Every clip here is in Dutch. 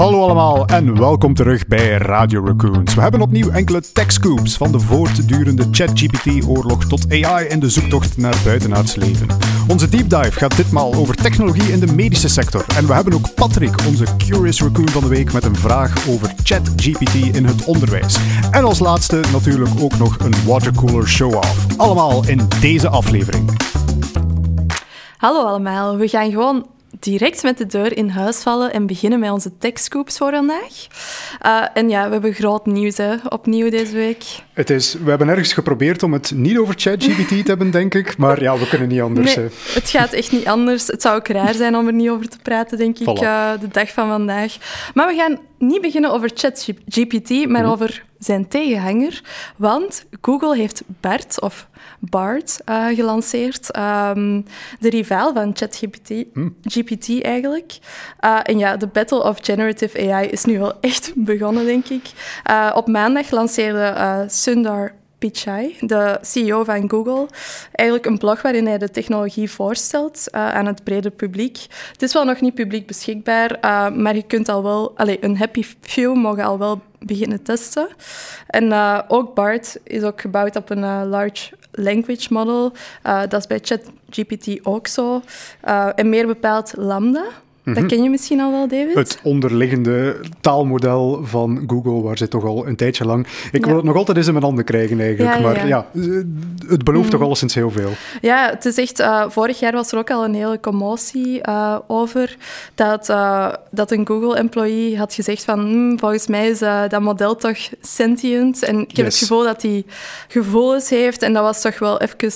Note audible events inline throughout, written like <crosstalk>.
Hallo allemaal en welkom terug bij Radio Raccoons. We hebben opnieuw enkele tech scoops van de voortdurende ChatGPT-oorlog tot AI en de zoektocht naar buitenaards leven. Onze deep dive gaat ditmaal over technologie in de medische sector. En we hebben ook Patrick, onze Curious Raccoon van de week, met een vraag over ChatGPT in het onderwijs. En als laatste natuurlijk ook nog een watercooler show-off. Allemaal in deze aflevering. Hallo allemaal, we gaan gewoon direct met de deur in huis vallen en beginnen met onze tech scoops voor vandaag. Uh, en ja, we hebben groot nieuws opnieuw deze week. Het is, we hebben ergens geprobeerd om het niet over ChatGPT te hebben, denk ik. Maar ja, we kunnen niet anders. Nee, het gaat echt niet anders. Het zou ook raar zijn om er niet over te praten, denk ik, uh, de dag van vandaag. Maar we gaan niet beginnen over ChatGPT, maar mm over zijn tegenhanger. Want Google heeft BART, of BART, uh, gelanceerd. Um, de rivaal van ChatGPT, mm. GPT eigenlijk. Uh, en ja, de Battle of Generative AI is nu wel <laughs> echt begonnen, denk ik. Op maandag lanceerde Sundar Pichai, de CEO van Google, eigenlijk een blog waarin hij de technologie voorstelt uh, aan het brede publiek. Het is wel nog niet publiek beschikbaar, uh, maar je kunt al wel, allez, een happy few mogen al wel beginnen testen. En uh, ook BART is ook gebouwd op een large language model. dat is bij ChatGPT ook zo. en meer bepaald Lambda. Dat mhm. ken je misschien al wel, David? Het onderliggende taalmodel van Google, waar ze toch al een tijdje lang... Ik wil het nog altijd eens in mijn handen krijgen, eigenlijk. maar ja, het belooft mm. toch alleszins heel veel. Ja, het is echt... Uh, vorig jaar was er ook al een hele commotie uh, over dat, uh, dat een Google-employee had gezegd van hm, volgens mij is dat model toch sentient. En ik heb het gevoel dat hij gevoelens heeft. En dat was toch wel even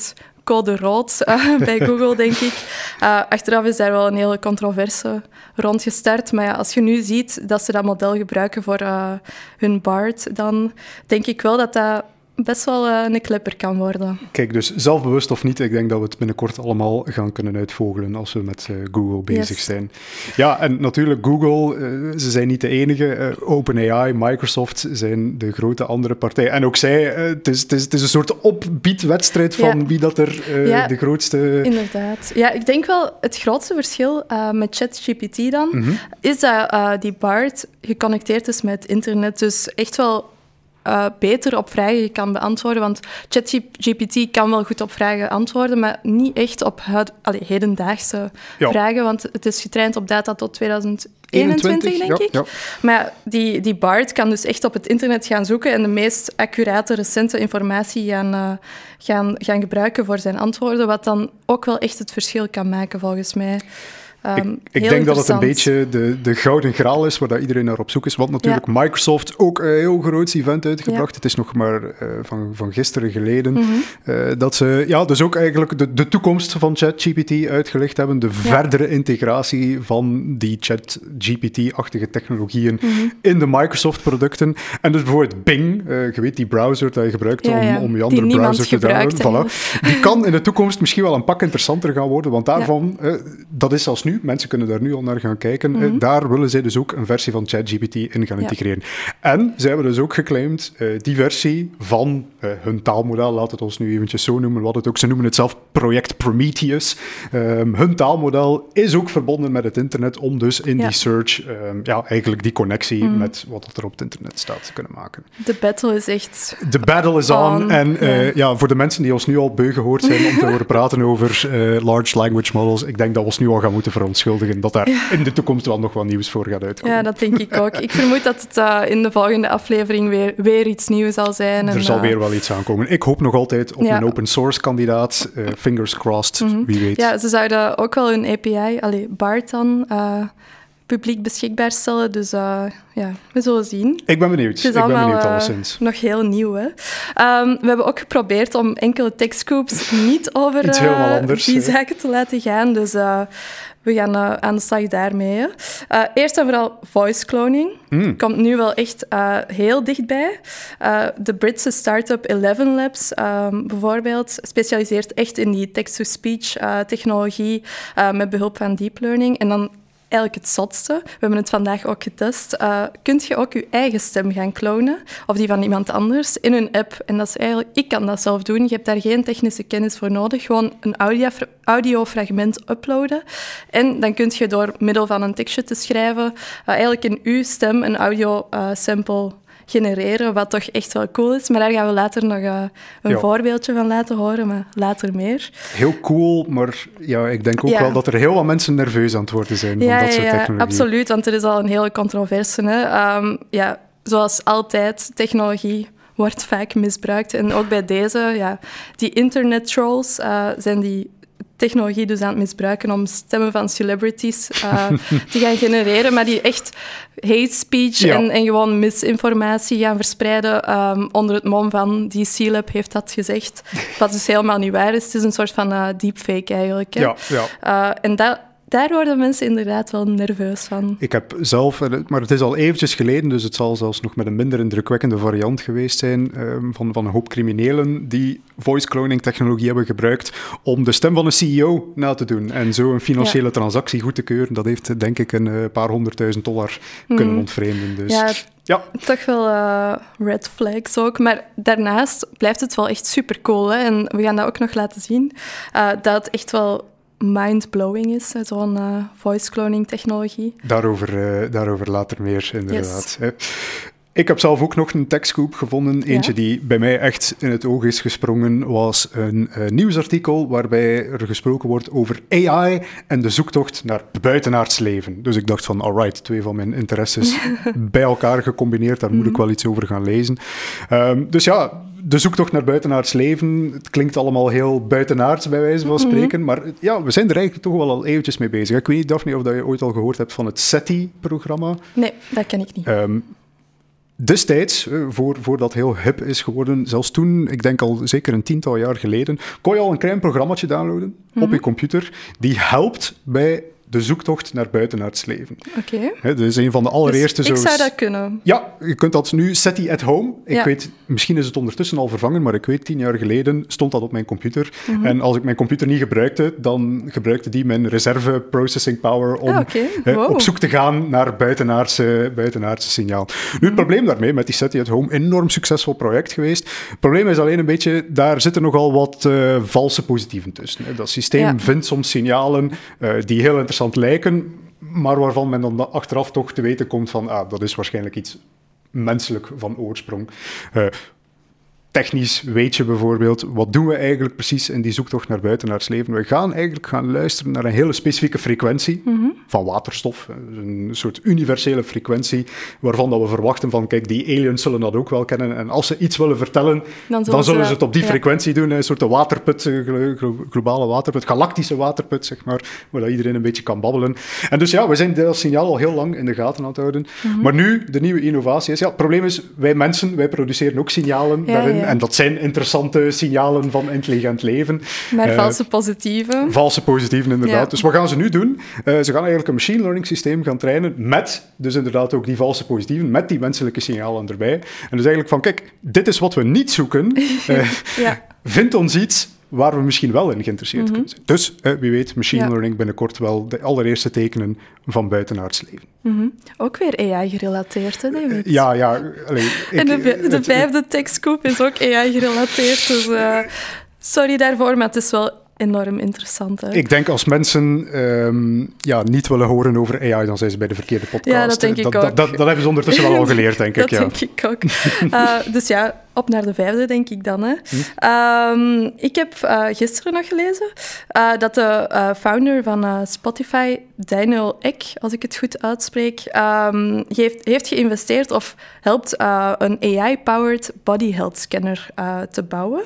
code rood uh, <laughs> bij Google, denk ik. Uh, achteraf is daar wel een hele controverse rond gestart. Maar ja, als je nu ziet dat ze dat model gebruiken voor uh, hun BART, dan denk ik wel dat dat best wel uh, een klepper kan worden. Kijk, dus zelfbewust of niet, ik denk dat we het binnenkort allemaal gaan kunnen uitvogelen als we met uh, Google bezig zijn. Ja, en natuurlijk Google, uh, ze zijn niet de enige. OpenAI, Microsoft zijn de grote andere partijen. En ook zij, het, is, het, is, het is een soort opbiedwedstrijd van ja. wie dat er ja, de grootste... Inderdaad. Ja, ik denk wel het grootste verschil met ChatGPT dan, mm -hmm. is dat die BART geconnecteerd is met internet. Dus echt wel uh, beter op vragen kan beantwoorden. Want ChatGPT kan wel goed op vragen antwoorden, maar niet echt op huid, allee, hedendaagse vragen. Want het is getraind op data tot 2021, denk ik. Ja. Maar die, die BART kan dus echt op het internet gaan zoeken en de meest accurate, recente informatie gaan, uh, gaan, gaan gebruiken voor zijn antwoorden. Wat dan ook wel echt het verschil kan maken, volgens mij. Um, ik, ik denk dat het een beetje de, de gouden graal is waar dat iedereen naar op zoek is. Want natuurlijk Microsoft ook een heel groot event uitgebracht. Het is nog maar uh, van, van gisteren geleden. Mm -hmm. uh, dat ze ja, dus ook eigenlijk de, de toekomst van ChatGPT uitgelegd hebben. De ja. verdere integratie van die ChatGPT-achtige technologieën mm -hmm. in de Microsoft-producten. En dus bijvoorbeeld Bing, uh, je weet die browser dat je gebruikt om, om je andere browser te downloaden. Voilà. Die kan in de toekomst misschien wel een pak interessanter gaan worden. Want daarvan, dat is zelfs nu mensen kunnen daar nu al naar gaan kijken, mm daar willen zij dus ook een versie van ChatGPT in gaan integreren. En zij hebben dus ook geclaimd, uh, die versie van uh, hun taalmodel, laat het ons nu eventjes zo noemen, wat het ook, ze noemen het zelf project Prometheus. Um, hun taalmodel is ook verbonden met het internet om dus in ja. die search um, ja, eigenlijk die connectie mm. met wat er op het internet staat te kunnen maken. De battle is echt... De battle is on. on. En uh, ja. ja. voor de mensen die ons nu al beu gehoord zijn om te <laughs> horen praten over large language models, ik denk dat we ons nu al gaan moeten verontschuldigen dat daar ja. in de toekomst wel nog wat nieuws voor gaat uitkomen. Ja, dat denk ik ook. Ik vermoed dat het uh, in de volgende aflevering weer, weer iets nieuws zal zijn. Er en, zal uh, weer wel iets aankomen. Ik hoop nog altijd op ja. een open source kandidaat. Uh, fingers crossed, mm -hmm. wie weet. Ja, ze zouden ook wel een API, allee, BART dan publiek beschikbaar stellen. Dus uh, ja, we zullen zien. Ik ben benieuwd. Het is ik allemaal, ben benieuwd alleszins. Uh, nog heel nieuw. Hè? Um, we hebben ook geprobeerd om enkele techscoops niet over uh, die zaken te laten gaan. Dus we gaan uh, aan de slag daarmee. Uh, eerst en vooral voice cloning. Mm. Komt nu wel echt uh, heel dichtbij. de Britse start-up Eleven Labs um, bijvoorbeeld specialiseert echt in die text-to-speech technologie met behulp van deep learning. En dan eigenlijk het zotste. We hebben het vandaag ook getest. Uh, kunt je ook je eigen stem gaan klonen, of die van iemand anders, in een app. En dat is eigenlijk, ik kan dat zelf doen. Je hebt daar geen technische kennis voor nodig. Gewoon een audio, audiofragment uploaden. En dan kun je door middel van een tekstje te schrijven, uh, eigenlijk in uw stem een audio uh, sample genereren, wat toch echt wel cool is. Maar daar gaan we later nog uh, een voorbeeldje van laten horen, maar later meer. Heel cool, maar ja, ik denk ook wel dat er heel wat mensen nerveus aan het worden zijn ja, van dat soort technologie. Ja, absoluut, want er is al een hele controverse. Hè. Um, ja, zoals altijd, technologie wordt vaak misbruikt. En ook bij deze, ja, die internet trolls uh, zijn die technologie dus aan het misbruiken om stemmen van celebrities uh, <laughs> te gaan genereren, maar die echt hate speech en, en, gewoon misinformatie gaan verspreiden um, onder het mom van die C-Lab heeft dat gezegd, wat dus helemaal niet waar is. Het is een soort van uh, deepfake eigenlijk. Hè. Ja, ja. Uh, en dat daar worden mensen inderdaad wel nerveus van. Ik heb zelf, maar het is al eventjes geleden, dus het zal zelfs nog met een minder indrukwekkende variant geweest zijn um, van, van een hoop criminelen die voice cloning technologie hebben gebruikt om de stem van een CEO na te doen en zo een financiële transactie goed te keuren. Dat heeft denk ik een uh, paar honderdduizend dollar kunnen mm. ontvreemden. Dus. Ja, ja. Toch wel uh, red flags ook. Maar daarnaast blijft het wel echt super cool. Hè? En we gaan dat ook nog laten zien. Uh, dat echt wel mind-blowing is, zo'n uh, voice cloning technologie. Daarover, uh, daarover later meer, inderdaad. Ik heb zelf ook nog een tekstgroep gevonden. Eentje die bij mij echt in het oog is gesprongen, was een uh, nieuwsartikel waarbij er gesproken wordt over AI en de zoektocht naar het buitenaardsleven. Dus ik dacht van, alright, twee van mijn interesses <laughs> bij elkaar gecombineerd, daar moet ik mhm. wel iets over gaan lezen. Um, dus ja, de zoektocht naar buitenaards leven, het klinkt allemaal heel buitenaards bij wijze van mhm. spreken, maar ja, we zijn er eigenlijk toch wel al eventjes mee bezig. Ik weet niet, Daphne, of dat je ooit al gehoord hebt van het SETI-programma. Nee, dat ken ik niet. Um, destijds, eh, voor, voor dat heel hip is geworden, zelfs toen, ik denk al zeker een tiental jaar geleden, kon je al een klein programmaatje downloaden op je mhm. computer, die helpt bij de zoektocht naar buitenaardsleven. Oké. Okay. Dat is een van de allereerste... Dus ik zou dat kunnen. Ja, je kunt dat nu... SETI at home. Ik weet, misschien is het ondertussen al vervangen, maar ik weet, tien jaar geleden stond dat op mijn computer. Mhm. En als ik mijn computer niet gebruikte, dan gebruikte die mijn reserve processing power om ah, op zoek te gaan naar buitenaardse, buitenaardse signaal. Nu, het probleem daarmee, met die SETI at home, enorm succesvol project geweest. Het probleem is alleen een beetje, daar zitten nogal wat uh, valse positieven tussen. Dat systeem vindt soms signalen uh, die heel interessant lijken, maar waarvan men dan achteraf toch te weten komt van, ah, dat is waarschijnlijk iets menselijk van oorsprong. Uh, technisch weet je bijvoorbeeld, wat doen we eigenlijk precies in die zoektocht naar buitenaards leven? We gaan eigenlijk gaan luisteren naar een hele specifieke frequentie mhm. van waterstof. Een soort universele frequentie waarvan dat we verwachten van, kijk, die aliens zullen dat ook wel kennen. En als ze iets willen vertellen, dan zullen, ze, het op die frequentie doen. Een soort waterput, eh, globale waterput, galactische waterput, zeg maar, waar iedereen een beetje kan babbelen. En dus ja, we zijn dat signaal al heel lang in de gaten aan het houden. Mhm. Maar nu, de nieuwe innovatie is, ja, het probleem is, wij mensen, wij produceren ook signalen daarin. En dat zijn interessante signalen van intelligent leven. Maar uh, valse positieven. Valse positieven, inderdaad. Dus wat gaan ze nu doen? Uh, ze gaan eigenlijk een machine learning systeem gaan trainen met, dus inderdaad ook die valse positieven, met die menselijke signalen erbij. En dus eigenlijk van, kijk, dit is wat we niet zoeken. Uh, <laughs> ja. Vind ons iets waar we misschien wel in geïnteresseerd mm kunnen zijn. Dus eh, wie weet, machine learning binnenkort wel de allereerste tekenen van buitenaards leven. Mhm. Ook weer AI-gerelateerd, hè, David? ja, ja. <laughs> en de, de vijfde tekstkoep is ook AI-gerelateerd, dus uh, sorry daarvoor, maar het is wel enorm interessant. Ik denk als mensen um, ja, niet willen horen over AI, dan zijn ze bij de verkeerde podcast. Ja, dat denk ik dat, ook. Dat, dat, dat, hebben ze ondertussen wel al geleerd, denk <laughs> ik. dat denk ik ook. Uh, dus ja, op naar de vijfde, denk ik dan. Hè. Hm? Um, ik heb uh, gisteren nog gelezen uh, dat de founder van Spotify, Daniel Ek, als ik het goed uitspreek, um, heeft, heeft geïnvesteerd of helpt een AI-powered body health scanner te bouwen.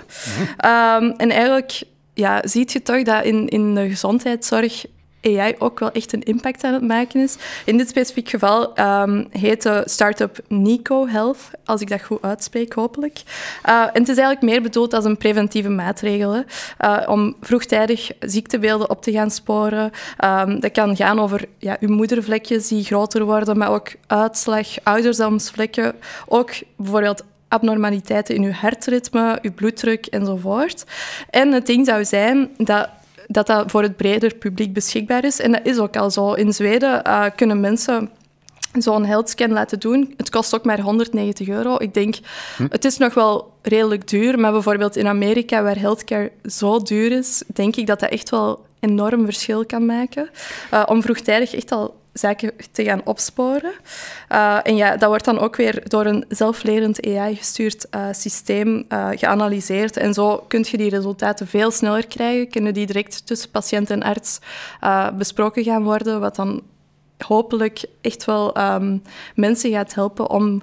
Hm? En eigenlijk ja, ziet je toch dat in, in de gezondheidszorg AI ook wel echt een impact aan het maken is. In dit specifiek geval um, heet de start-up Nico Health, als ik dat goed uitspreek, hopelijk. Uh, en het is eigenlijk meer bedoeld als een preventieve maatregel, uh, om vroegtijdig ziektebeelden op te gaan sporen. Um, dat kan gaan over ja, uw moedervlekjes die groter worden, maar ook uitslag, ouderdomsvlekken, ook bijvoorbeeld abnormaliteiten in uw hartritme, uw bloeddruk enzovoort. En het ding zou zijn dat dat dat voor het breder publiek beschikbaar is. En dat is ook al zo. In Zweden uh, kunnen mensen zo'n healthscan laten doen. Het kost ook maar 190 euro. Ik denk, hm. het is nog wel redelijk duur, maar bijvoorbeeld in Amerika, waar healthcare zo duur is, denk ik dat dat echt wel enorm verschil kan maken. Uh, om vroegtijdig echt al zaken te gaan opsporen. Uh, en ja, dat wordt dan ook weer door een zelflerend AI-gestuurd uh, systeem uh, geanalyseerd. En zo kun je die resultaten veel sneller krijgen. Kunnen die direct tussen patiënt en arts besproken gaan worden, wat dan hopelijk echt wel um, mensen gaat helpen om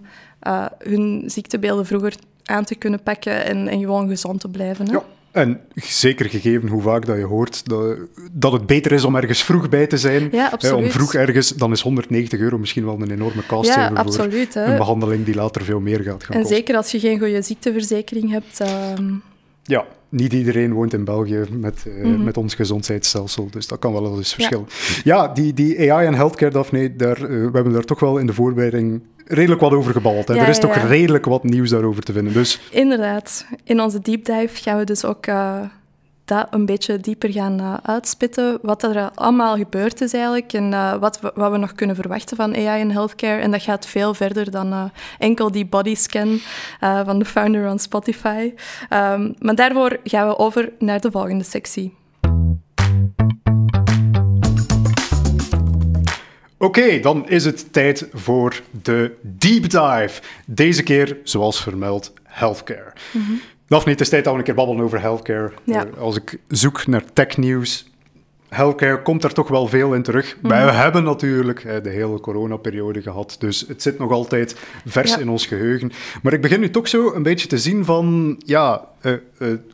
hun ziektebeelden vroeger aan te kunnen pakken en, en gewoon gezond te blijven. En zeker gegeven hoe vaak dat je hoort dat, dat het beter is om ergens vroeg bij te zijn. Ja, absoluut. om vroeg ergens, dan is 190 euro misschien wel een enorme kost ja, absoluut, voor een behandeling die later veel meer gaat gaan En kosten. zeker als je geen goede ziekteverzekering hebt. Uh... Ja, niet iedereen woont in België met, uh, met ons gezondheidsstelsel, dus dat kan wel eens verschillen. Ja, ja die, die AI en healthcare, Daphne, daar, uh, we hebben daar toch wel in de voorbereiding redelijk wat over gebabbeld. Ja, er is toch redelijk wat nieuws daarover te vinden. Dus... Inderdaad. In onze deep dive gaan we dus ook uh, dat een beetje dieper gaan uh, uitspitten. Wat er allemaal gebeurd is eigenlijk en uh, wat, we, wat we nog kunnen verwachten van AI en healthcare. En dat gaat veel verder dan enkel die bodyscan van de founder van Spotify. Um, maar daarvoor gaan we over naar de volgende sectie. Oké, okay, dan is het tijd voor de deep dive. Deze keer, zoals vermeld, healthcare. Mm -hmm. Daphne, het is tijd dat we een keer babbelen over healthcare. Ja. Uh, als ik zoek naar technieuws, healthcare komt er toch wel veel in terug. Mm. We hebben natuurlijk de hele coronaperiode gehad, dus het zit nog altijd vers ja. in ons geheugen. Maar ik begin nu toch zo een beetje te zien van, ja, uh,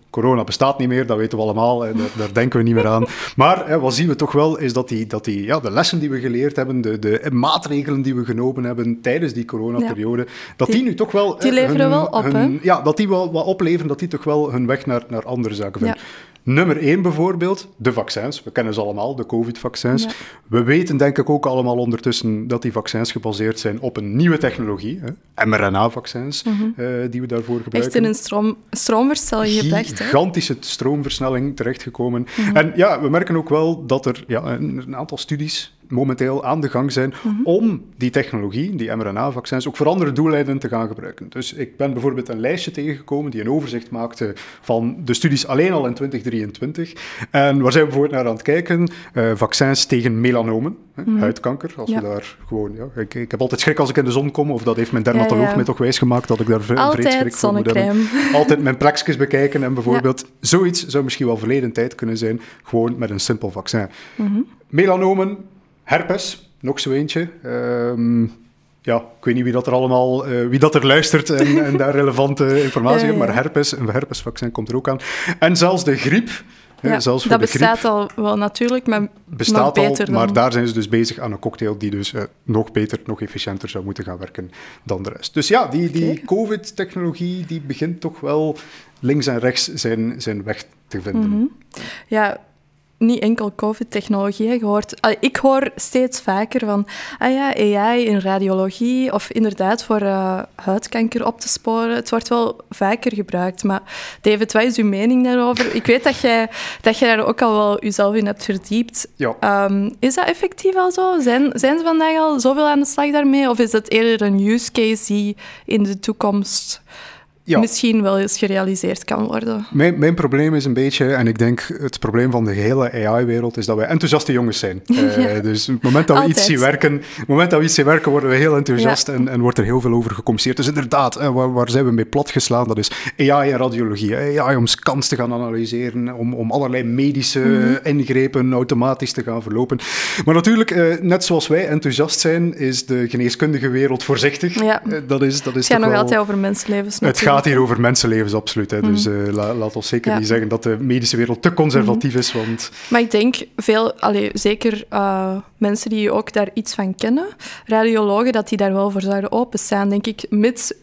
corona bestaat niet meer, dat weten we allemaal, daar, daar, denken we niet meer aan. <laughs> Maar wat zien we toch wel, is dat, die, dat die, ja, de lessen die we geleerd hebben, de, de maatregelen die we genomen hebben tijdens die coronaperiode, ja. dat die, die, nu toch wel... Die leveren hun, wel op, hun? Ja, dat die wel wat opleveren, dat die toch wel hun weg naar, naar andere zaken vinden. Ja. Nummer één bijvoorbeeld, de vaccins. We kennen ze allemaal, de COVID-vaccins. Ja. We weten denk ik ook allemaal ondertussen dat die vaccins gebaseerd zijn op een nieuwe technologie, mRNA-vaccins, Mhm. uh, die we daarvoor gebruiken. Echt in een stroom, stroomversnelling gebracht? Gigantische stroomversnelling terechtgekomen. Mhm. En ja, we merken ook wel dat er ja, een, een aantal studies momenteel aan de gang zijn Mhm. om die technologie, die mRNA-vaccins, ook voor andere doeleinden te gaan gebruiken. Dus ik ben bijvoorbeeld een lijstje tegengekomen die een overzicht maakte van de studies alleen al in 2023. En waar zijn we bijvoorbeeld naar aan het kijken? Uh, vaccins tegen melanomen, Mhm. huidkanker. Als Ja. we daar gewoon... Ja, ik, ik heb altijd schrik als ik in de zon kom, of dat heeft mijn dermatoloog Ja, ja. mij toch wijsgemaakt dat ik daar vre- vreed Altijd schrik voor moet hebben zonnecrème. <laughs> altijd mijn plekjes bekijken en bijvoorbeeld zoiets zou misschien wel verleden tijd kunnen zijn, gewoon met een simpel vaccin. Mhm. Melanomen, herpes, nog zo eentje. Ehm, ja, ik weet niet wie dat er allemaal, eh, wie dat er luistert en, <laughs> en daar relevante informatie Ja, heeft, maar herpes, een herpesvaccin komt er ook aan. En zelfs de griep, Ja, zelfs voor dat de griep bestaat al wel natuurlijk, maar bestaat nog beter al, maar daar zijn ze dus bezig aan een cocktail die dus eh, nog beter, nog efficiënter zou moeten gaan werken dan de rest. Dus ja, die, die. COVID-technologie die begint toch wel links en rechts zijn, zijn weg te vinden. Mhm. Ja, niet enkel COVID-technologie. hoort, ah, ik hoor steeds vaker van ah ja, AI in radiologie of inderdaad voor eh, huidkanker op te sporen. Het wordt wel vaker gebruikt. Maar David, wat is uw mening daarover? Ik weet dat jij, dat jij daar ook al wel jezelf in hebt verdiept. Ja. Ehm, is dat effectief al zo? Zijn, zijn ze vandaag al zoveel aan de slag daarmee? Of is dat eerder een use case die in de toekomst Ja. misschien wel eens gerealiseerd kan worden? Mijn, mijn probleem is een beetje, en ik denk het probleem van de hele AI-wereld, is dat wij enthousiaste jongens zijn. <laughs> Eh, Ja. Dus op het moment dat we iets zien werken, het moment dat we iets zien werken, worden we heel enthousiast en, en wordt er heel veel over gecommuniceerd. Dus inderdaad, eh, waar, waar zijn we mee platgeslaan? Dat is AI en radiologie. AI om scans te gaan analyseren, om, om allerlei medische Mhm. ingrepen automatisch te gaan verlopen. Maar natuurlijk, eh, net zoals wij enthousiast zijn, is de geneeskundige wereld voorzichtig. Ja. Dat is, dat is Het gaat nog wel... altijd over mensenlevens Het natuurlijk. Gaat hier over mensenlevens, absoluut. Hè. Dus eh, la- laat ons zeker Ja. niet zeggen dat de medische wereld te conservatief is, want Maar ik denk veel, allee, zeker eh, mensen die ook daar iets van kennen, radiologen, dat die daar wel voor zouden openstaan, denk ik, mits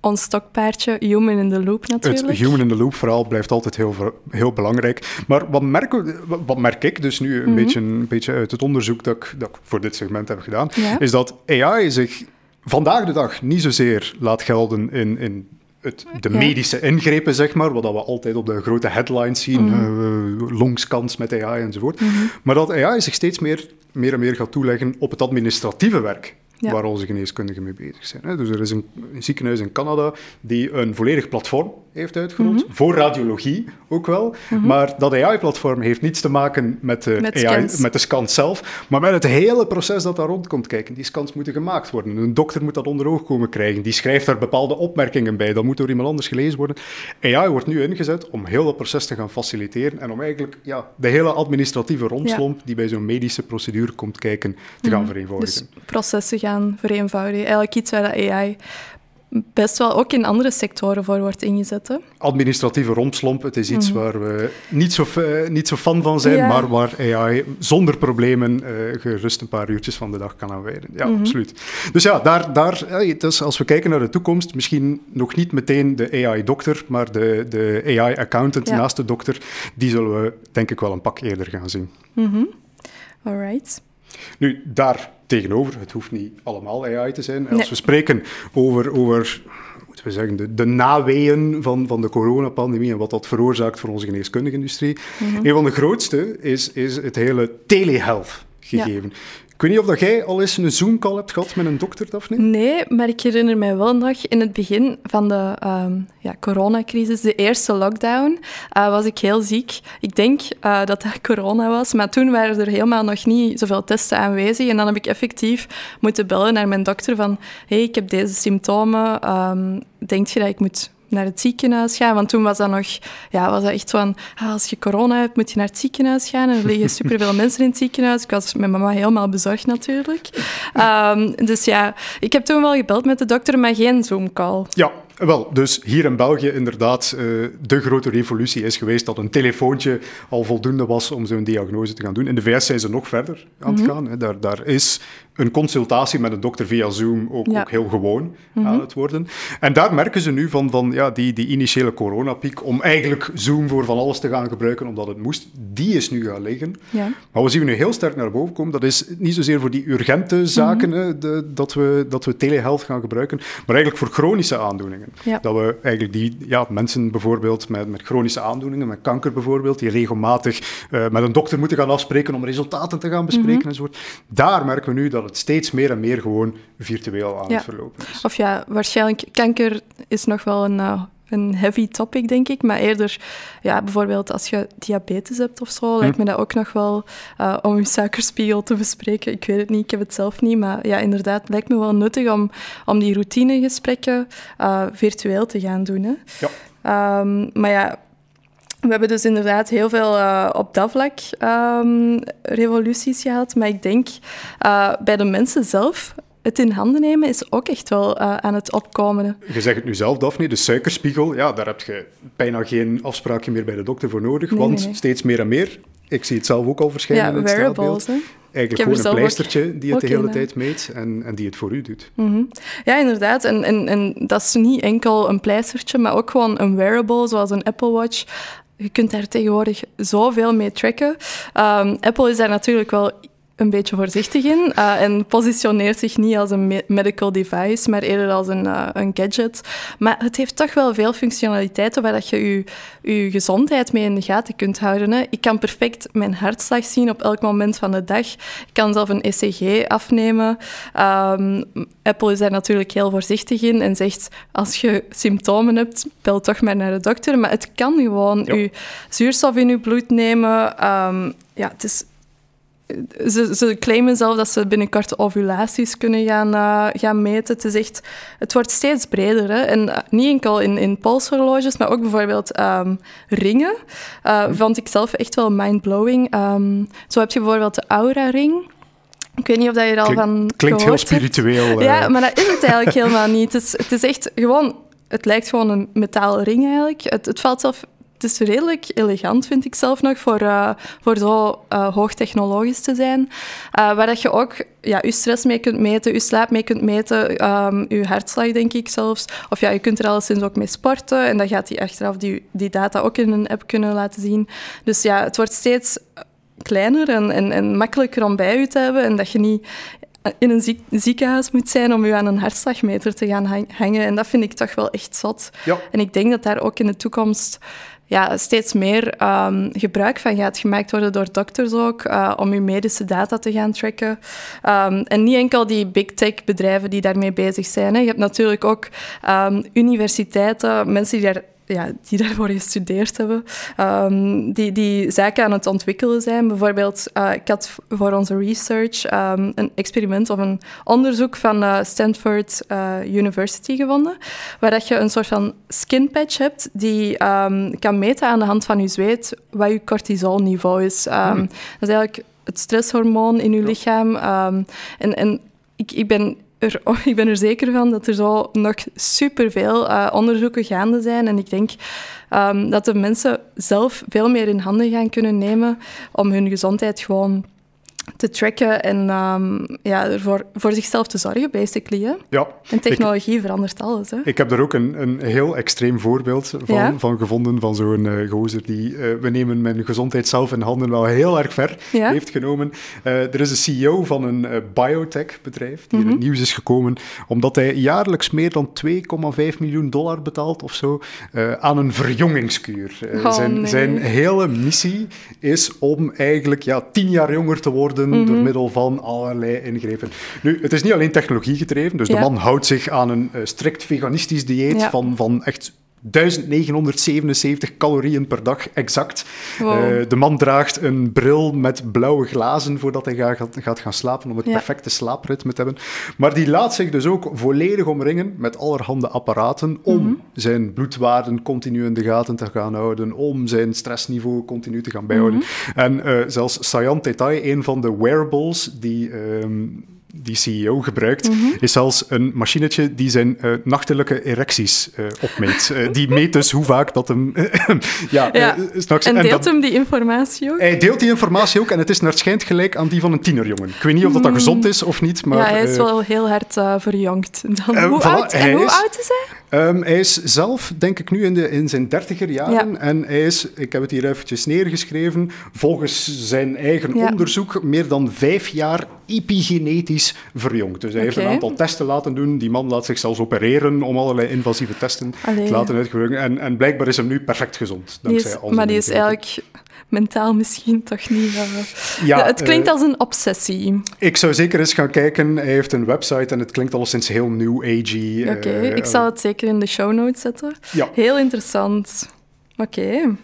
ons stokpaardje human in the loop natuurlijk. het human in the loop verhaal blijft altijd heel, heel belangrijk. Maar wat, merken wat- merk ik dus nu een, Mhm. beetje, een beetje uit het onderzoek dat ik, dat ik voor dit segment heb gedaan, Ja. is dat AI zich vandaag de dag niet zozeer laat gelden in, in het, de medische ingrepen, zeg maar, wat we altijd op de grote headlines zien, mm longskans met AI enzovoort. Mhm. Maar dat AI zich steeds meer, meer en meer gaat toeleggen op het administratieve werk waar onze geneeskundigen mee bezig zijn. Dus er is een, ziekenhuis in Canada die een volledig platform heeft uitgerold, mhm. voor radiologie ook wel. Mhm. Maar dat AI-platform heeft niets te maken met de, met, AI, met de scans zelf, maar met het hele proces dat daar rond komt kijken. Die scans moeten gemaakt worden. Een dokter moet dat onder oog komen krijgen. Die schrijft daar bepaalde opmerkingen bij. Dat moet door iemand anders gelezen worden. AI wordt nu ingezet om heel dat proces te gaan faciliteren en om eigenlijk ja, de hele administratieve rondslomp die bij zo'n medische procedure komt kijken, te gaan mhm. vereenvoudigen. Dus processen gaan vereenvoudigen. Eigenlijk iets waar de AI best wel ook in andere sectoren voor wordt ingezet. Administratieve rompslomp, het is iets mhm. waar we niet zo, uh, niet zo fan van zijn, maar waar AI zonder problemen uh, gerust een paar uurtjes van de dag kan aanwijden. Ja, mhm. absoluut. Dus ja, daar, daar, dus als we kijken naar de toekomst, misschien nog niet meteen de AI-dokter, maar de, de AI-accountant naast de dokter, die zullen we denk ik wel een pak eerder gaan zien. Mm All right. Nu, daar tegenover, het hoeft niet allemaal AI te zijn. Als we spreken over, over moeten we zeggen, de, de naweeën van, van de coronapandemie en wat dat veroorzaakt voor onze geneeskundige industrie. Mhm. Een van de grootste is, is het hele telehealth gegeven. Ik weet niet of dat jij al eens een Zoom-call hebt gehad met een dokter, Daphne? Nee, maar ik herinner mij wel nog in het begin van de um, ja, coronacrisis, de eerste lockdown, uh, was ik heel ziek. Ik denk uh, dat dat corona was, maar toen waren er helemaal nog niet zoveel testen aanwezig. En dan heb ik effectief moeten bellen naar mijn dokter van hey, ik heb deze symptomen, um, denk je dat ik moet naar het ziekenhuis gaan. Want toen was dat nog, ja, was dat echt van, ah, als je corona hebt, moet je naar het ziekenhuis gaan. En er liggen <laughs> superveel mensen in het ziekenhuis. Ik was met mama helemaal bezorgd natuurlijk. Um, dus ja, ik heb toen wel gebeld met de dokter, maar geen Zoom-call. Ja, wel, dus hier in België inderdaad uh, de grote revolutie is geweest dat een telefoontje al voldoende was om zo'n diagnose te gaan doen. In de VS zijn ze nog verder aan het mhm. gaan. Hè. Daar, daar is een consultatie met een dokter via Zoom ook, ook heel gewoon aan mhm. het worden. En daar merken ze nu van, van ja, die, die initiële coronapiek, om eigenlijk Zoom voor van alles te gaan gebruiken, omdat het moest, die is nu gaan liggen. Ja. Maar we zien nu heel sterk naar boven komen. Dat is niet zozeer voor die urgente zaken mhm. de, dat, we, dat we telehealth gaan gebruiken, maar eigenlijk voor chronische aandoeningen. Dat we eigenlijk die ja, mensen bijvoorbeeld met, met chronische aandoeningen, met kanker bijvoorbeeld, die regelmatig uh, met een dokter moeten gaan afspreken om resultaten te gaan bespreken mm enzovoort. Daar merken we nu dat het steeds meer en meer gewoon virtueel aan het verlopen is. Of ja, waarschijnlijk kanker is nog wel een, uh, een heavy topic, denk ik. Maar eerder, ja, bijvoorbeeld als je diabetes hebt of zo, lijkt hm. me dat ook nog wel uh, om je suikerspiegel te bespreken. Ik weet het niet, ik heb het zelf niet. Maar ja, inderdaad, lijkt me wel nuttig om, om die routinegesprekken uh, virtueel te gaan doen. Hè. Ja. Um, maar ja, we hebben dus inderdaad heel veel uh, op dat vlak um, revoluties gehad. Maar ik denk uh, bij de mensen zelf het in handen nemen is ook echt wel uh, aan het opkomen. Je zegt het nu zelf, Daphne, de suikerspiegel, ja, daar heb je bijna geen afspraakje meer bij de dokter voor nodig, want steeds meer en meer. Ik zie het zelf ook al verschijnen ja, in het wearables, hè? Eigenlijk gewoon een pleistertje die het de hele tijd meet en, en, die het voor u doet. Mm Ja, inderdaad. En, en, en dat is niet enkel een pleistertje, maar ook gewoon een wearable, zoals een Apple Watch je kunt daar tegenwoordig zoveel mee tracken. Um, Apple is daar natuurlijk wel een beetje voorzichtig in uh, en positioneert zich niet als een medical device, maar eerder als een, uh, een gadget. Maar het heeft toch wel veel functionaliteiten waar dat je je, je gezondheid mee in de gaten kunt houden. Hè. Ik kan perfect mijn hartslag zien op elk moment van de dag. Ik kan zelf een ECG afnemen. Um, Apple is daar natuurlijk heel voorzichtig in en zegt als je symptomen hebt, bel toch maar naar de dokter. Maar het kan gewoon ja. je zuurstof in je bloed nemen. Um, ja, het is ze, ze, claimen zelf dat ze binnenkort ovulaties kunnen gaan, uh, gaan meten. Het, is echt, het wordt steeds breder. Hè? En uh, niet enkel in, in polshorloges, maar ook bijvoorbeeld um, ringen. Uh, vond ik zelf echt wel mindblowing. Um, zo heb je bijvoorbeeld de Aura-ring. Ik weet niet of dat je er al Klink, van Klinkt heel spiritueel. Ja, maar dat is het eigenlijk helemaal niet. Het is, het is echt gewoon... Het lijkt gewoon een metalen ring eigenlijk. Het, het valt zelf het is redelijk elegant, vind ik zelf nog, voor, uh, voor zo uh, hoogtechnologisch te zijn. Uh, waar dat je ook ja, je stress mee kunt meten, je slaap mee kunt meten, um, je hartslag, denk ik zelfs. Of ja, je kunt er alleszins ook mee sporten. En dan gaat hij achteraf die, die data ook in een app kunnen laten zien. Dus ja, het wordt steeds kleiner en, en, en makkelijker om bij je te hebben. En dat je niet in een ziekenhuis moet zijn om u aan een hartslagmeter te gaan hangen. En dat vind ik toch wel echt zot. Ja. En ik denk dat daar ook in de toekomst ja, steeds meer um, gebruik van gaat gemaakt worden door dokters ook, uh, om uw medische data te gaan tracken. Um, en niet enkel die big tech bedrijven die daarmee bezig zijn. Hè. Je hebt natuurlijk ook um, universiteiten, mensen die daar ja, die daarvoor gestudeerd hebben, um, die, die zaken aan het ontwikkelen zijn. Bijvoorbeeld, uh, ik had voor onze research um, een experiment of een onderzoek van uh, Stanford uh, University gevonden, waar dat je een soort van skin patch hebt die um, kan meten aan de hand van je zweet wat je cortisolniveau is. Hmm. Dat is eigenlijk het stresshormoon in je lichaam. en, en ik, ik ben <laughs> oh, ik ben er zeker van dat er zo nog superveel uh, onderzoeken gaande zijn. En ik denk um, dat de mensen zelf veel meer in handen gaan kunnen nemen om hun gezondheid gewoon te tracken en um, ja, ervoor voor zichzelf te zorgen, basically. Hè? Ja. En technologie verandert alles. Hè? Ik heb er ook een, een heel extreem voorbeeld van, van gevonden, van zo'n uh, gozer die, uh, we nemen mijn gezondheid zelf in handen, wel heel erg ver heeft genomen. Uh, er is een CEO van een biotech-bedrijf die in het mhm. nieuws is gekomen, omdat hij jaarlijks meer dan 2,5 miljoen dollar betaalt of zo aan een verjongingskuur. Oh, zijn, nee. zijn hele missie is om eigenlijk ja, tien jaar jonger te worden door mhm. middel van allerlei ingrepen. Nu, het is niet alleen technologie gedreven, dus de man houdt zich aan een uh, strikt veganistisch dieet van, van echt 1977 calorieën per dag, exact. Uh, de man draagt een bril met blauwe glazen voordat hij gaat, gaat gaan slapen, om het perfecte slaapritme te hebben. Maar die laat zich dus ook volledig omringen met allerhande apparaten om mhm. zijn bloedwaarden continu in de gaten te gaan houden, om zijn stressniveau continu te gaan bijhouden. Mhm. En uh, zelfs Sayan Detail, een van de wearables die... Ehm, die CEO gebruikt, mhm. is zelfs een machinetje die zijn uh, nachtelijke erecties uh, opmeet. Uh, die meet dus hoe vaak dat hem... <laughs> ja, ja. en deelt hem die informatie ook? Hij deelt die informatie ook en het is naar het schijnt gelijk aan die van een tienerjongen. Ik weet niet of dat, dat mm. gezond is of niet, maar... Ja, hij is wel heel hard verjongd. Dan, hoe, oud, en hoe oud is hij? Um, hij is zelf, denk ik, nu in, de, in zijn dertiger jaren. En hij is, ik heb het hier eventjes neergeschreven, volgens zijn eigen onderzoek meer dan vijf jaar epigenetisch verjongd. Dus hij heeft een aantal testen laten doen. Die man laat zich zelfs opereren om allerlei invasieve testen te laten uitvoeren. En, en blijkbaar is hem nu perfect gezond. Dankzij is, maar die is eigenlijk mentaal misschien toch niet... Uh... Ja, het klinkt uh, als een obsessie. Ik zou zeker eens gaan kijken. Hij heeft een website en het klinkt alleszins heel new agey. Oké, okay, uh, ik zal het zeker in de show notes zetten. Ja. Heel interessant. Oké. Okay.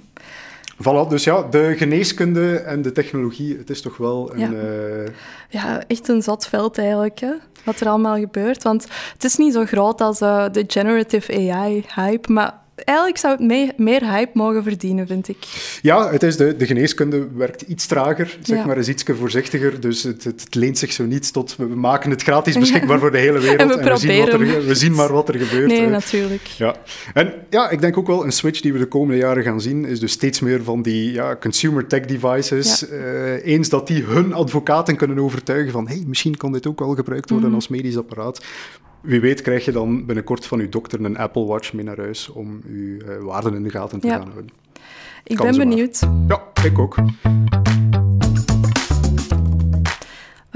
Voilà, dus ja, de geneeskunde en de technologie, het is toch wel een... Ja, ja echt een zat veld eigenlijk, hè, wat er allemaal gebeurt. Want het is niet zo groot als de generative AI-hype, maar eigenlijk zou het meer hype mogen verdienen, vind ik. Ja, het is de, de geneeskunde werkt iets trager, zeg maar, is iets voorzichtiger. Dus het, het, leent zich zo niet tot we maken het gratis beschikbaar voor de hele <laughs> wereld. en we, zien, wat er, we zien maar wat er gebeurt. Nee, natuurlijk. Ja. En ja, ik denk ook wel een switch die we de komende jaren gaan zien, is dus steeds meer van die ja, consumer tech devices. Uh, eens dat die hun advocaten kunnen overtuigen van hey, misschien kan dit ook wel gebruikt worden mhm. als medisch apparaat wie weet krijg je dan binnenkort van uw dokter een Apple Watch mee naar huis om uw uh, waarden in de gaten te gaan houden. Ik ben benieuwd. Ja, ik ook.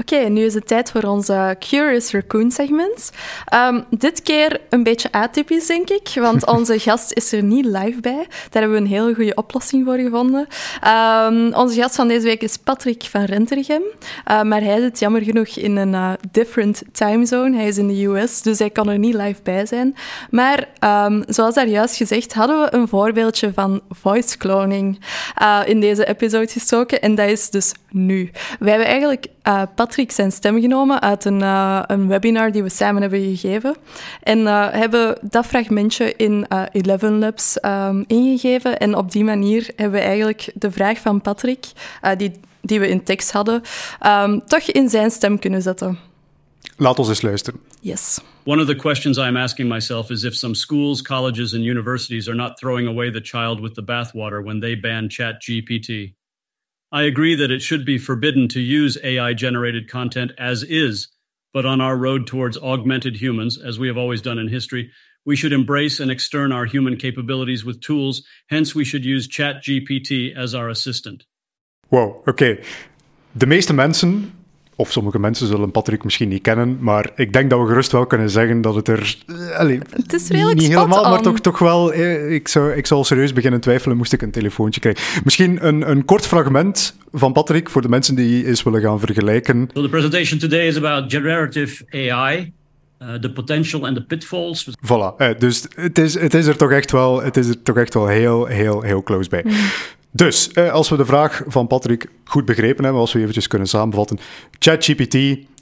Oké, nu is het tijd voor onze Curious Raccoon segment. Ehm, dit keer een beetje atypisch, denk ik, want <laughs> onze gast is er niet live bij. Daar hebben we een hele goede oplossing voor gevonden. Um, onze gast van deze week is Patrick van Rentergem, uh, maar hij zit jammer genoeg in een uh, different time zone. Hij is in de US, dus hij kan er niet live bij zijn. Maar um, zoals daar juist gezegd, hadden we een voorbeeldje van voice cloning uh, in deze episode gestoken en dat is dus nu. We hebben eigenlijk Patrick Patrick zijn stem genomen uit een, uh, een webinar die we samen hebben gegeven. En uh, hebben dat fragmentje in uh, Eleven Labs um, ingegeven. En op die manier hebben we eigenlijk de vraag van Patrick, die, die we in tekst hadden, um, toch in zijn stem kunnen zetten. Laat ons eens luisteren. Yes. One of the questions I'm asking myself is if some schools, colleges, and universities are not throwing away the child with the bathwater when they ban ChatGPT. I agree that it should be forbidden to use AI generated content as is, but on our road towards augmented humans, as we have always done in history, we should embrace and extern our human capabilities with tools. Hence, we should use ChatGPT as our assistant. Oké. Okay. De meeste mensen of sommige mensen zullen Patrick misschien niet kennen, maar ik denk dat we gerust wel kunnen zeggen dat het er... Eh, allez, het is redelijk Niet helemaal, maar toch, toch wel... Eh, ik, zou, ik zal serieus beginnen twijfelen, moest ik een telefoontje krijgen. Misschien een, een kort fragment van Patrick, voor de mensen die eens willen gaan vergelijken. So the presentation today is about generative AI. Uh, the potential and the pitfalls. Voilà, uh, dus het is, het is er toch echt wel, het is er toch echt wel heel, heel, heel close bij. Mm. Dus, eh, als we de vraag van Patrick goed begrepen hebben, als we eventjes kunnen samenvatten. ChatGPT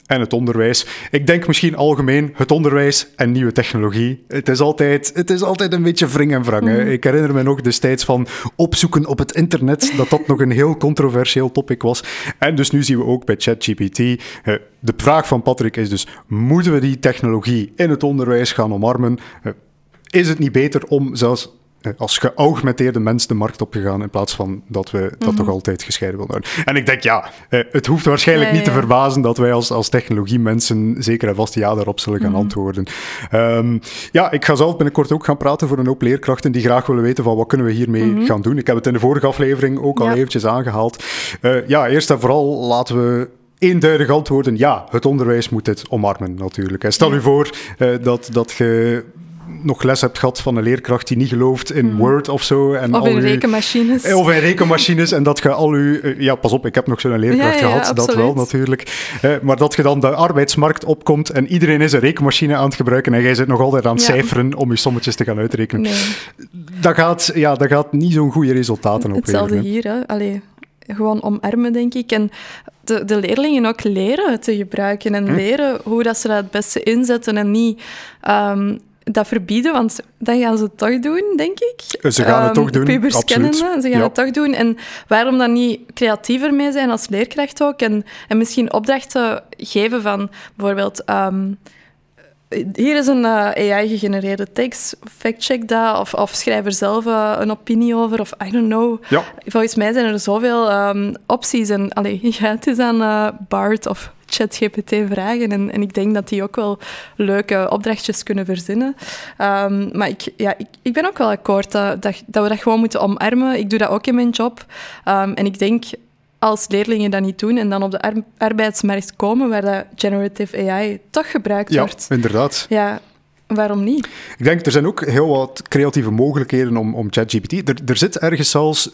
en het onderwijs. Ik denk misschien algemeen het onderwijs en nieuwe technologie. Het is altijd, het is altijd een beetje wring en wrang. Mm. Ik herinner me nog destijds van opzoeken op het internet, dat dat nog een heel controversieel topic was. En dus nu zien we ook bij ChatGPT. Uh, de vraag van Patrick is dus, moeten we die technologie in het onderwijs gaan omarmen? Uh, is het niet beter om zelfs eh, als geaugmenteerde mens de markt opgegaan in plaats van dat we dat mm toch altijd gescheiden willen houden. En ik denk, ja, eh, het hoeft waarschijnlijk niet te verbazen dat wij als, als technologiemensen zeker en vast ja daarop zullen gaan mhm. antwoorden. Um, ja, ik ga zelf binnenkort ook gaan praten voor een hoop leerkrachten die graag willen weten van wat kunnen we hiermee mm gaan doen. Ik heb het in de vorige aflevering ook al eventjes aangehaald. Uh, ja, eerst en vooral laten we eenduidig antwoorden. Ja, het onderwijs moet dit omarmen natuurlijk. Stel u voor uh, dat, dat je nog les hebt gehad van een leerkracht die niet gelooft in mhm. Word of zo. En of in rekenmachines. Eh, of in rekenmachines. en dat je al je... Eh, ja, pas op, ik heb nog zo'n leerkracht gehad, dat wel natuurlijk. Uh, maar dat je dan de arbeidsmarkt opkomt en iedereen is een rekenmachine aan het gebruiken en jij zit nog altijd aan het cijferen om je sommetjes te gaan uitrekenen. Nee. Dat, gaat, ja, dat gaat niet zo'n goede resultaten opleveren. Hetzelfde hier, hè. Allee, gewoon omarmen, denk ik. En de, de leerlingen ook leren te gebruiken en hm. leren hoe dat ze dat het beste inzetten en niet... Um, dat verbieden, want dan gaan ze het toch doen, denk ik. Ze gaan het toch ehm, doen, Pubers absoluut. kennen ze gaan het toch doen. En waarom dan niet creatiever mee zijn als leerkracht ook? En, en misschien opdrachten geven van bijvoorbeeld... Ehm, hier is een uh, AI-gegenereerde tekst, fact-check dat, of, of schrijf er zelf uh, een opinie over, of I don't know. Ja. Volgens mij zijn er zoveel um, opties. En allee, <laughs> ja, het is aan uh, Bart of ChatGPT vragen. En, en ik denk dat die ook wel leuke opdrachtjes kunnen verzinnen. Um, maar ik, ja, ik, ik ben ook wel akkoord dat, dat, dat, we dat gewoon moeten omarmen. Ik doe dat ook in mijn job. Um, en ik denk als leerlingen dat niet doen en dan op de arbeidsmarkt komen waar dat generative AI toch gebruikt wordt. Ja, inderdaad. Ja, waarom niet? Ik denk, er zijn ook heel wat creatieve mogelijkheden om, om ChatGPT. Er, er zit ergens zelfs,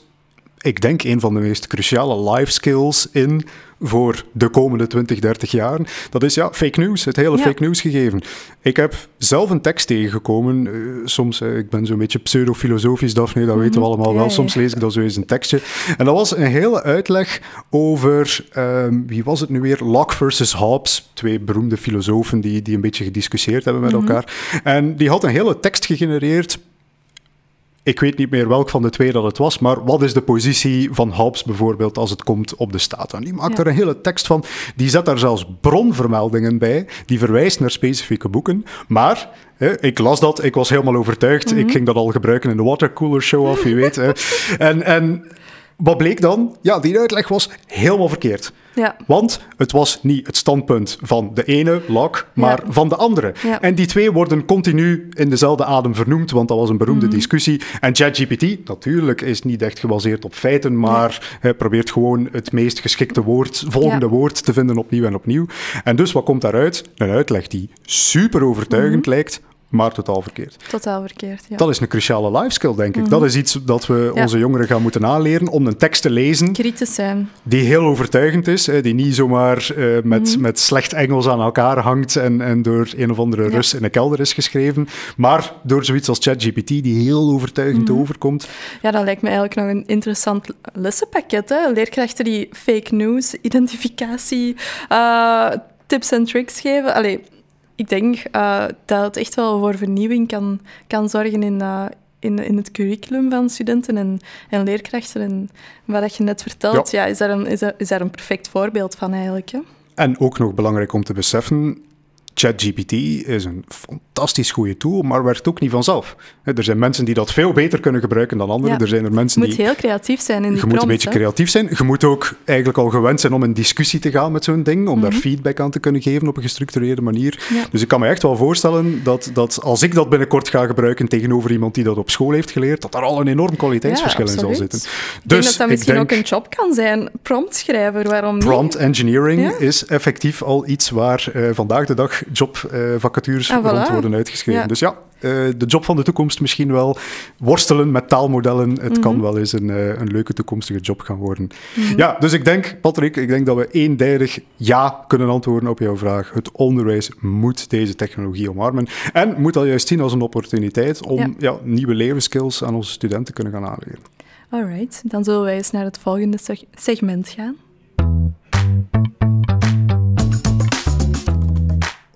ik denk, een van de meest cruciale life skills in voor de komende 20, 30 jaar. Dat is ja, fake news, het hele fake news gegeven. Ik heb zelf een tekst tegengekomen. Uh, soms, uh, ik ben zo'n beetje pseudo-filosofisch, Daphne, dat weten we mhm. allemaal wel. Soms lees ik dan zo eens een tekstje. En dat was een hele uitleg over, um, wie was het nu weer? Locke versus Hobbes, twee beroemde filosofen die, die een beetje gediscussieerd hebben met mhm. elkaar. En die had een hele tekst gegenereerd ik weet niet meer welk van de twee dat het was, maar wat is de positie van Hobbes bijvoorbeeld als het komt op de staat? En die maakt ja. er een hele tekst van, die zet daar zelfs bronvermeldingen bij, die verwijst naar specifieke boeken, maar hè, ik las dat, ik was helemaal overtuigd, ik mhm. ging dat al gebruiken in de watercooler show of wie weet. Hè. <laughs> En, en wat bleek dan? Ja, die uitleg was helemaal verkeerd. Ja. Want het was niet het standpunt van de ene, Locke, maar van de andere. En die twee worden continu in dezelfde adem vernoemd, want dat was een beroemde mhm. discussie. En ChatGPT, natuurlijk, is niet echt gebaseerd op feiten, maar hij probeert gewoon het meest geschikte woord, volgende woord te vinden opnieuw en opnieuw. En dus wat komt daaruit? Een uitleg die super overtuigend mhm. lijkt, maar totaal verkeerd. Totaal verkeerd, ja. Dat is een cruciale life skill, denk ik. Mhm. Dat is iets dat we onze jongeren gaan moeten aanleren om een tekst te lezen. Kritisch zijn. Die heel overtuigend is, die niet zomaar uh, met, mm met slecht Engels aan elkaar hangt en, en door een of andere Rus in een kelder is geschreven, maar door zoiets als ChatGPT die heel overtuigend mhm. overkomt. Ja, dat lijkt me eigenlijk nog een interessant lessenpakket. Hè? Leerkrachten die fake news, identificatie, uh, tips en tricks geven. Allee, ik denk uh, dat het echt wel voor vernieuwing kan, kan zorgen in, uh, in, in het curriculum van studenten en, en leerkrachten. En wat je net vertelt, ja. is, daar een, is, daar, is daar een perfect voorbeeld van eigenlijk. Hè? En ook nog belangrijk om te beseffen, ChatGPT is een fantastisch goede tool, maar werkt ook niet vanzelf. Er zijn mensen die dat veel beter kunnen gebruiken dan anderen. Er zijn er mensen je moet heel creatief zijn in die Je moet een beetje creatief zijn. Je moet ook eigenlijk al gewend zijn om in discussie te gaan met zo'n ding, om daar mhm. feedback aan te kunnen geven op een gestructureerde manier. Dus ik kan me echt wel voorstellen dat, dat als ik dat binnenkort ga gebruiken tegenover iemand die dat op school heeft geleerd, dat daar al een enorm kwaliteitsverschil in zal zitten. Dus ik denk dat dat misschien ook een job kan zijn. Promptschrijver, waarom niet? Prompt engineering is effectief al iets waar uh, vandaag de dag jobvacatures ah, rond worden uitgeschreven. Dus ja, uh, de job van de toekomst misschien wel. Worstelen met taalmodellen. Het kan mhm. wel eens een, uh, een leuke toekomstige job gaan worden. Mhm. Ja, dus ik denk, Patrick, ik denk dat we eendijdig ja kunnen antwoorden op jouw vraag. Het onderwijs moet deze technologie omarmen. En moet dat juist zien als een opportuniteit om ja. ja nieuwe levensskills aan onze studenten te kunnen gaan aanleren. Alright, dan zullen wij eens naar het volgende segment gaan.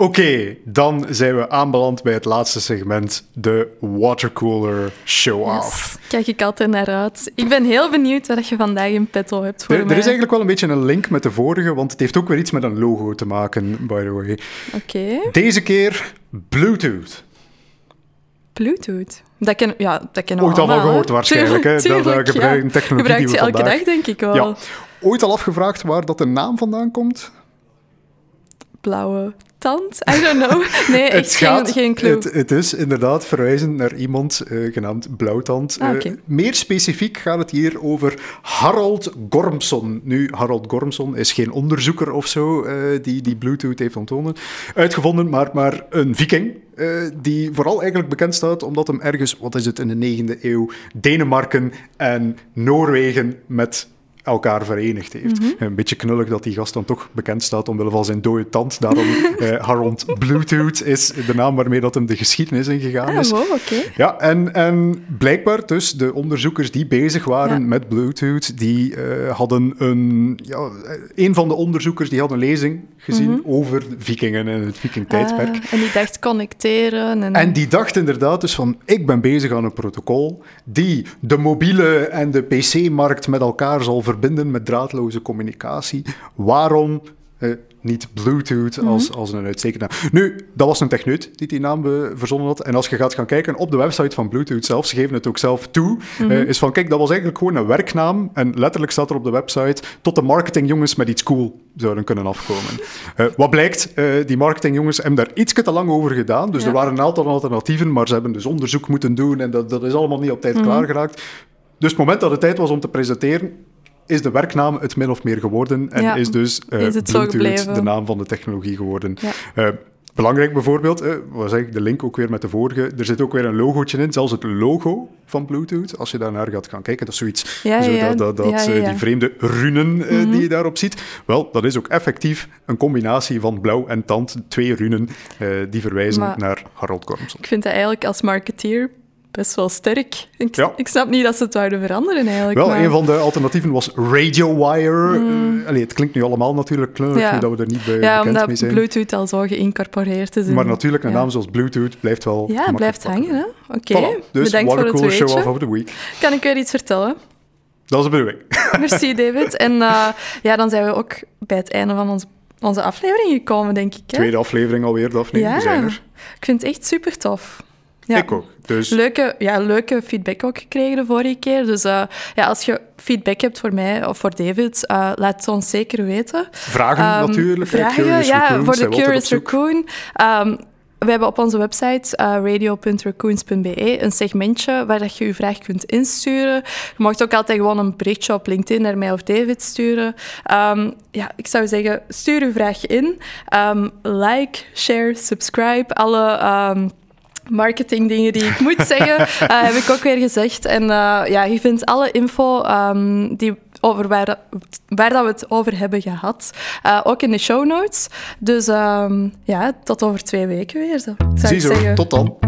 Oké, dan zijn we aanbeland bij het laatste segment, de watercooler show-off. Yes, kijk ik altijd naar uit. Ik ben heel benieuwd wat je vandaag in petto hebt voor er, mij. Er is eigenlijk wel een beetje een link met de vorige, want het heeft ook weer iets met een logo te maken, by the way. Oké. Deze keer Bluetooth. Bluetooth? Dat ken, ja, dat kennen we Ooit al wel gehoord waarschijnlijk. Tuurlijk, hè? dat uh, gebruik, ja. technologie Gebruikt je elke dag, denk ik wel. Ja. Ooit al afgevraagd waar dat de naam vandaan komt? Blauwe tand? I don't know. <laughs> Nee, het gaat, geen, geen clue. Het, het, is inderdaad verwijzend naar iemand uh, genaamd Blauwtand. Ah, okay. uh, meer specifiek gaat het hier over Harold Gormson. Nu, Harold Gormson is geen onderzoeker of zo uh, die, die Bluetooth heeft ontwonnen, uitgevonden, maar, maar een viking. Uh, die vooral eigenlijk bekend staat omdat hem ergens, wat is het, in de 9e eeuw, Denemarken en Noorwegen met elkaar verenigd heeft. Mhm. Een beetje knullig dat die gast dan toch bekend staat omwille van zijn dode tand. Daarom <laughs> eh, Harold Bluetooth is de naam waarmee dat hem de geschiedenis ingegaan is. Ah, wow, okay. Ja, en, en blijkbaar dus de onderzoekers die bezig waren met Bluetooth, die uh, hadden een... Ja, een van de onderzoekers die had een lezing gezien mm -hmm. over vikingen en het vikingtijdperk. Uh, en die dacht connecteren. En... en die dacht inderdaad dus van, ik ben bezig aan een protocol die de mobiele en de PC-markt met elkaar zal verbinden met draadloze communicatie. Waarom eh, niet Bluetooth als, mhm. als een uitstekende naam. Nu, dat was een techneut die die naam verzonnen had. En als je gaat gaan kijken op de website van Bluetooth zelf, ze geven het ook zelf toe, mm is van, kijk, dat was eigenlijk gewoon een werknaam. En letterlijk staat er op de website, tot de marketingjongens met iets cool zouden kunnen afkomen. Uh, <laughs> wat blijkt, die marketingjongens hebben daar iets te lang over gedaan. Dus er waren een aantal alternatieven, maar ze hebben dus onderzoek moeten doen en dat, dat is allemaal niet op tijd mm klaargeraakt. Dus het moment dat het tijd was om te presenteren, is de werknaam het min of meer geworden en is dus uh, is Bluetooth de naam van de technologie geworden. Ja. Uh, belangrijk bijvoorbeeld, uh, wat zeg ik, de link ook weer met de vorige, er zit ook weer een logootje in, zelfs het logo van Bluetooth, als je daar naar gaat gaan kijken, dat is zoiets, ja, zo dat, dat, dat die vreemde runen mm -hmm. die je daarop ziet, wel, dat is ook effectief een combinatie van blauw en tand, twee runen die verwijzen maar naar Harold Gormson. Ik vind dat eigenlijk als marketeer best wel sterk. Ik, ik, snap niet dat ze het zouden veranderen eigenlijk. Wel, een van de alternatieven was Radio Wire. Mm. Allee, het klinkt nu allemaal natuurlijk kleurig, ja. dat we er niet bij ja, bekend mee zijn. Ja, omdat Bluetooth al zo geïncorporeerd is. Maar natuurlijk, een naam zoals Bluetooth blijft wel Ja, blijft hangen. Oké, okay. voilà. Dus Bedankt voor het cool show of the week. Kan ik weer iets vertellen? Dat is de bedoeling. <laughs> Merci, David. En uh, ja, dan zijn we ook bij het einde van onze, onze aflevering gekomen, denk ik. Hè? Tweede aflevering alweer, Daphne. Ja, we zijn er. ik vind het echt super tof. Ja. Ik ook. Dus... Leuke, ja, leuke feedback ook gekregen de vorige keer. Dus uh, ja, als je feedback hebt voor mij of voor David, uh, laat het ons zeker weten. Vragen um, natuurlijk. Vragen, ja, voor de Curious Raccoon. Um, we hebben op onze website uh, radio.raccoons.be een segmentje waar dat je je vraag kunt insturen. Je mag ook altijd gewoon een berichtje op LinkedIn naar mij of David sturen. Um, ja, ik zou zeggen, stuur uw vraag in. Like, share, subscribe. Alle marketingdingen die ik moet <laughs> zeggen, uh, heb ik ook weer gezegd. En uh, ja, je vindt alle info um, die over waar, waar dat we het over hebben gehad, uh, ook in de show notes. Dus um, ja, tot over twee weken weer. Zo, zou Ziezo, ik zeggen. tot dan.